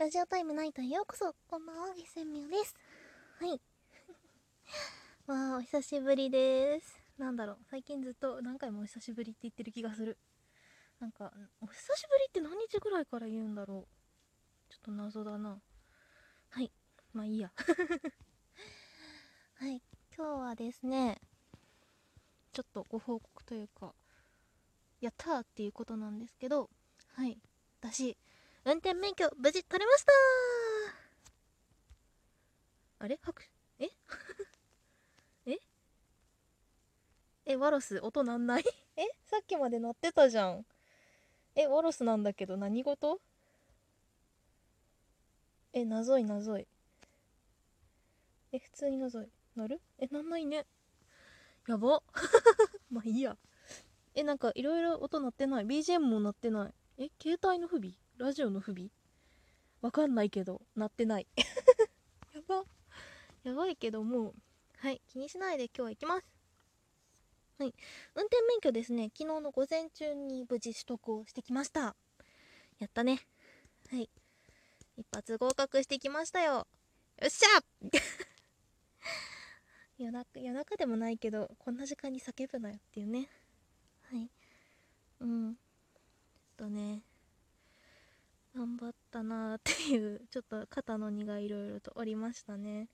ラジオタイムナイトへようこそこんばんは、ゲセンミョです。はい。わあ、お久しぶりです。なんだろう、最近ずっと何回もお久しぶりって言ってる気がする。なんか、お久しぶりって何日ぐらいから言うんだろう。ちょっと謎だな。はい。まあいいや。はい。今日はですね、ちょっとご報告というか、やったーっていうことなんですけど、はい。私、運転免許無事取れました。あれ？拍手？え？え？えワロス音なんない？え？さっきまで鳴ってたじゃん。えワロスなんだけど何事？えなぞいなぞい。え普通になぞい。鳴る？えなんないね。やば。まあいいや。えなんかいろいろ音鳴ってない？BGM も鳴ってない？え携帯の不備？ラジオの不備？わかんないけど鳴ってない。やば。やばいけどもう。はい。気にしないで今日は行きます。はい。運転免許ですね。昨日の午前中に無事取得をしてきました。やったね。はい。一発合格してきましたよ。よっしゃ！夜中夜中でもないけどこんな時間に叫ぶなよっていうね。はい。うん。ちょっとね。頑張ったなーっていうちょっと肩の荷がいろいろとおりましたね。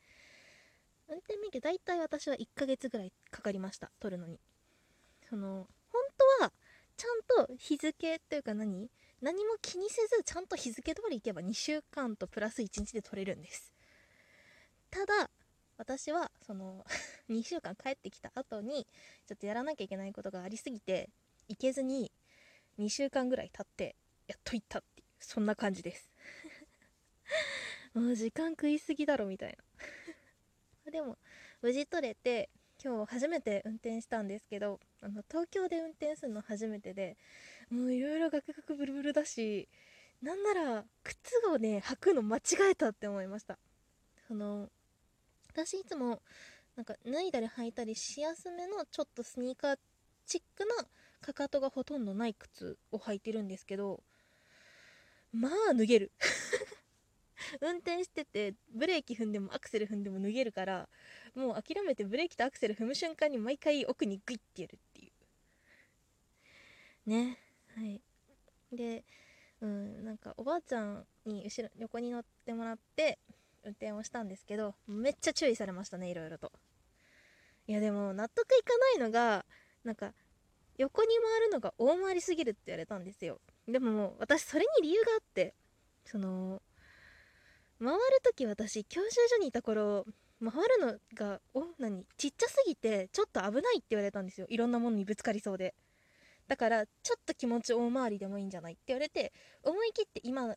運転免許大体私は1ヶ月ぐらいかかりました取るのに。その本当はちゃんと日付というか何？何も気にせずちゃんと日付通り行けば2週間とプラス1日で取れるんです。ただ私はその 2週間帰ってきた後にちょっとやらなきゃいけないことがありすぎて行けずに2週間ぐらい経ってやっと行ったってそんな感じです。もう時間食いすぎだろみたいな。でも無事取れて今日初めて運転したんですけどあの東京で運転するの初めてでもういろいろガクガクブルブルだしなんなら靴をね履くの間違えたって思いました。その私いつもなんか脱いだり履いたりしやすめのちょっとスニーカーチックなかかとがほとんどない靴を履いてるんですけどまあ脱げる。運転しててブレーキ踏んでもアクセル踏んでも脱げるからもう諦めてブレーキとアクセル踏む瞬間に毎回奥にグイッてやるっていう。ね。はい。でうんなんかおばあちゃんに後ろ横に乗ってもらって運転をしたんですけどめっちゃ注意されましたねいろいろと。いやでも納得いかないのがなんか横に回るのが大回りすぎるって言われたんですよ。でも私それに理由があってその回る時私教習所にいた頃回るのがお何ちっちゃすぎてちょっと危ないって言われたんですよ。いろんなものにぶつかりそうで。だからちょっと気持ち大回りでもいいんじゃないって言われて思い切って今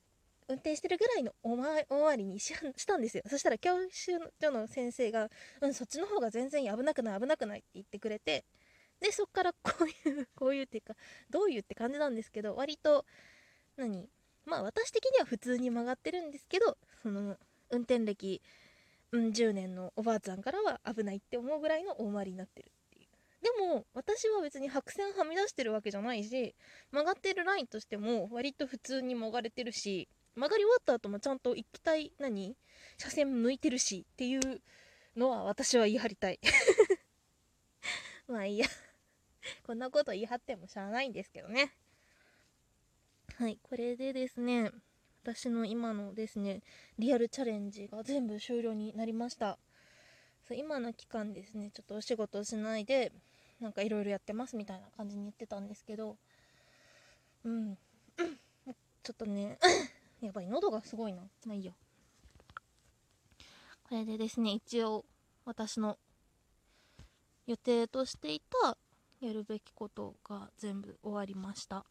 運転してるぐらいの大回大回りにしたんですよ。そしたら教習所の先生が「うんそっちの方が全然危なくない危なくない」って言ってくれてでそっからこういう こういうっていうかどういうって感じなんですけど割と何まあ私的には普通に曲がってるんですけどその運転歴、うん、10年のおばあちゃんからは危ないって思うぐらいの大回りになってるっていう。でも私は別に白線はみ出してるわけじゃないし曲がってるラインとしても割と普通に曲がれてるし曲がり終わった後もちゃんと行きたい何車線向いてるしっていうのは私は言い張りたい。まあいいや。こんなこと言い張ってもしゃあないんですけどね。はいこれでですね私の今のですねリアルチャレンジが全部終了になりました。そう今の期間ですねちょっとお仕事しないでなんかいろいろやってますみたいな感じに言ってたんですけどうん ちょっとね やばい喉がすごいな。まあいいよ。これでですね一応私の予定としていたやるべきことが全部終わりました。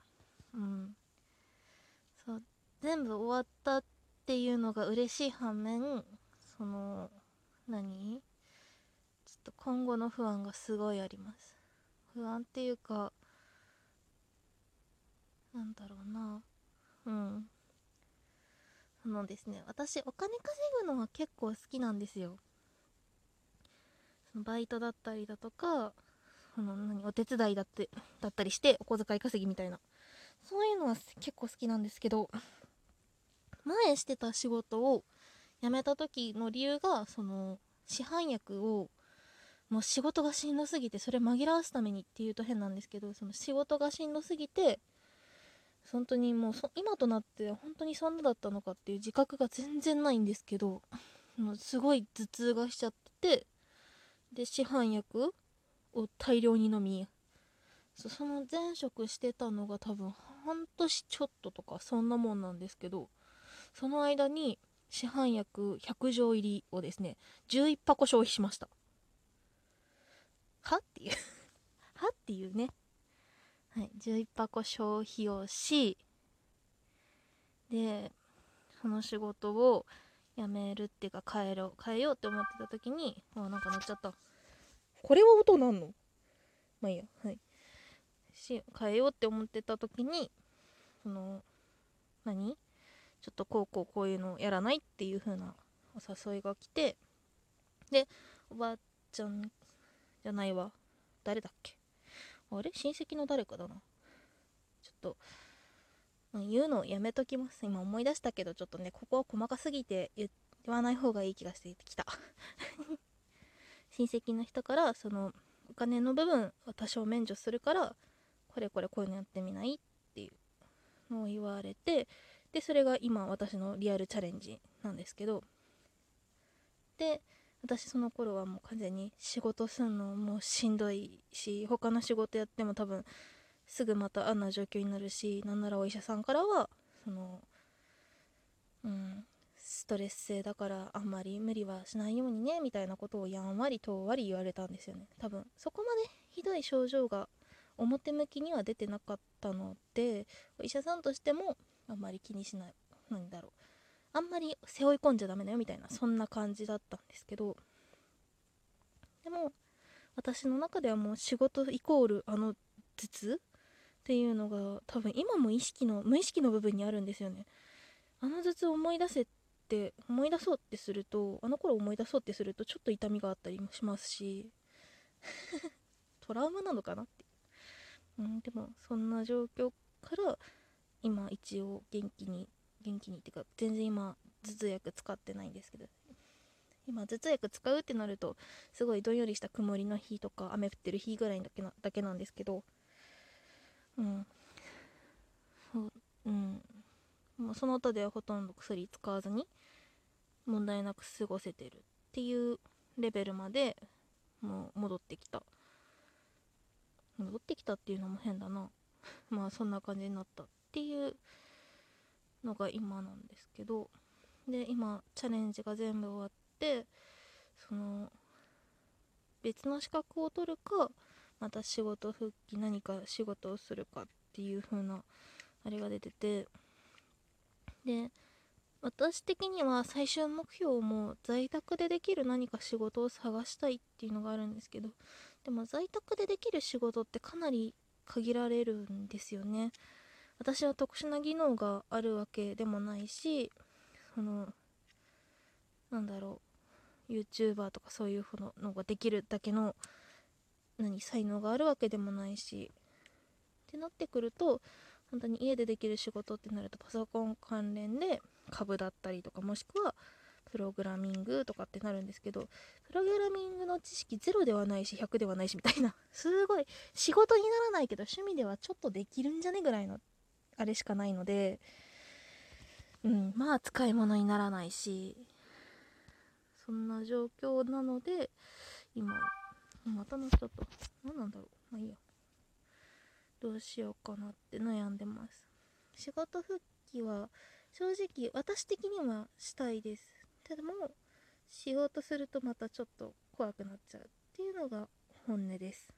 うん。そう全部終わったっていうのが嬉しい反面その何？ちょっと今後の不安がすごいあります。不安っていうかなんだろうな。うん。そのですね私お金稼ぐのは結構好きなんですよ。バイトだったりだとかその何お手伝いだってだったりしてお小遣い稼ぎみたいな。そういうのは結構好きなんですけど前してた仕事を辞めた時の理由がその市販薬をもう仕事がしんどすぎてそれ紛らわすためにっていうと変なんですけどその仕事がしんどすぎて本当にもう今となって本当にそんなだったのかっていう自覚が全然ないんですけどもうすごい頭痛がしちゃってで市販薬を大量に飲みその前職してたのが多分半年ちょっととかそんなもんなんですけどその間に市販薬100錠入りをですね11箱消費しました。は？っていう。は？っていうね。はい11箱消費をしでその仕事を辞めるっていうか変えろ変えようって思ってた時にあなんか鳴っちゃった。これは音なんの？まあいいや。はい。し変えようって思ってた時にその何？ちょっとこうこうこういうのやらないっていう風なお誘いが来てでおばあちゃんじゃないわ。誰だっけ？あれ？親戚の誰かだな。ちょっと言うのやめときます。今思い出したけどちょっとねここは細かすぎて言わない方がいい気がしてきた。親戚の人からそのお金の部分は多少免除するからこれこれこういうのやってみないっていうのを言われてでそれが今私のリアルチャレンジなんですけど。で私その頃はもう完全に仕事すんのもうしんどいし他の仕事やっても多分すぐまたあんな状況になるしなんならお医者さんからはそのトレス性だからあんまり無理はしないようにねみたいなことをやんわりとわり言われたんですよね。多分そこまでひどい症状が表向きには出てなかったのでお医者さんとしてもあんまり気にしない何だろう。あんまり背負い込んじゃダメだよみたいなそんな感じだったんですけど。でも私の中ではもう仕事イコールあの頭痛っていうのが多分今も意識の無意識の部分にあるんですよね。あの頭痛を思い出せって思い出そうってするとあの頃思い出そうってするとちょっと痛みがあったりもしますし トラウマなのかなって、うん、でもそんな状況から今一応元気に元気にっていうか全然今頭痛薬使ってないんですけど今頭痛薬使うってなるとすごいどんよりした曇りの日とか雨降ってる日ぐらいだけなだけなんですけどうん。そううん。もうその他ではほとんど薬使わずに問題なく過ごせてるっていうレベルまでもう戻ってきた。戻ってきたっていうのも変だな。まあそんな感じになったっていうのが今なんですけど。で今チャレンジが全部終わってその別の資格を取るかまた仕事復帰何か仕事をするかっていう風なあれが出ててで私的には最終目標も在宅でできる何か仕事を探したいっていうのがあるんですけどでも在宅でできる仕事ってかなり限られるんですよね。私は特殊な技能があるわけでもないしそのなんだろう YouTuber とかそういうのができるだけの何才能があるわけでもないしってなってくると本当に家でできる仕事ってなるとパソコン関連で株だったりとかもしくはプログラミングとかってなるんですけどプログラミングの知識0ではないし100ではないしみたいな すごい仕事にならないけど趣味ではちょっとできるんじゃねぐらいのあれしかないのでうんまあ使い物にならないしそんな状況なので今またなっちゃった何なんだろう。まあいいや。どうしようかなって悩んでます。仕事復帰は正直私的にはしたいです。ただも仕事するとまたちょっと怖くなっちゃうっていうのが本音です。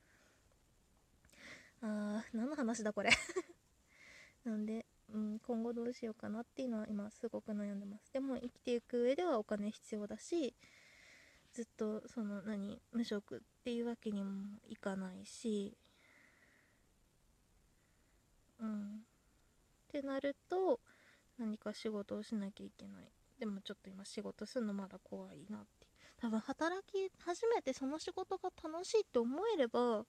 あー何の話だこれ。なんで、うん、今後どうしようかなっていうのは今すごく悩んでます。でも生きていく上ではお金必要だしずっとその何無職っていうわけにもいかないしうん。ってなると何か仕事をしなきゃいけない。でもちょっと今仕事するのまだ怖いなって。多分働き始めてその仕事が楽しいって思えれば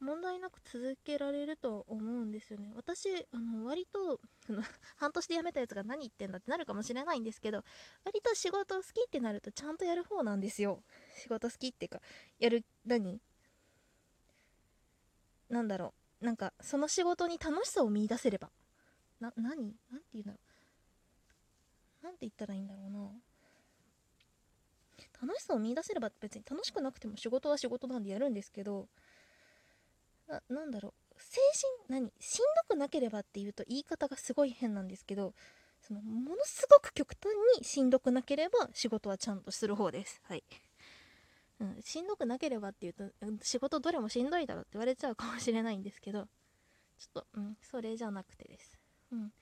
問題なく続けられると思うんですよね。私あの割とその半年で辞めたやつが何言ってんだってなるかもしれないんですけど割と仕事好きってなるとちゃんとやる方なんですよ。仕事好きっていうかやる何？なんだろう。なんかその仕事に楽しさを見いだせれば。な何？何て言うんだろう。何て言ったらいいんだろうな。楽しさを見いだせれば別に楽しくなくても仕事は仕事なんでやるんですけどななんだろう。精神何？しんどくなければっていうと言い方がすごい変なんですけどそのものすごく極端にしんどくなければ仕事はちゃんとする方です。はい。うん、しんどくなければっていうと、仕事どれもしんどいだろって言われちゃうかもしれないんですけどちょっと、うん、それじゃなくてです、うん、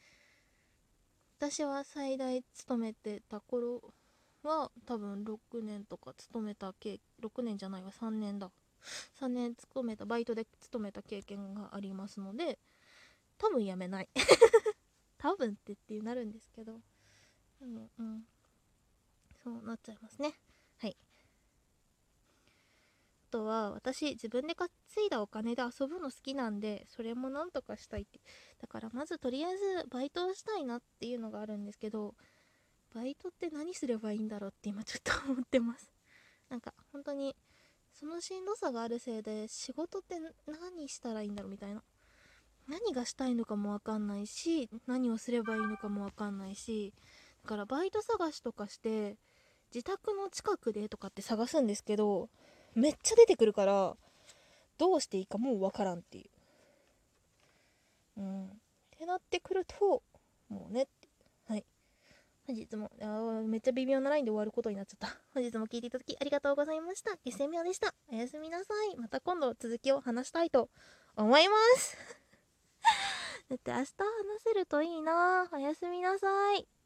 私は最大勤めてた頃は多分6年とか勤めた経6年じゃないわ3年だ。3年勤めたバイトで勤めた経験がありますので多分辞めない。多分ってってなるんですけどうんうん。そうなっちゃいますね。はい。とは私自分で稼いだお金で遊ぶの好きなんでそれもなんとかしたいって。だからまずとりあえずバイトをしたいなっていうのがあるんですけどバイトって何すればいいんだろうって今ちょっと思ってます。なんか本当にそのしんどさがあるせいで仕事って何したらいいんだろうみたいな。何がしたいのかもわかんないし何をすればいいのかもわかんないしだからバイト探しとかして自宅の近くでとかって探すんですけどめっちゃ出てくるからどうしていいかもうわからんっていう。うん。ってなってくるともうねはい。本日もあめっちゃ微妙なラインで終わることになっちゃった。本日も聞いていただきありがとうございました。決戦妙でした。おやすみなさい。また今度続きを話したいと思います。だって明日話せるといいな。おやすみなさい。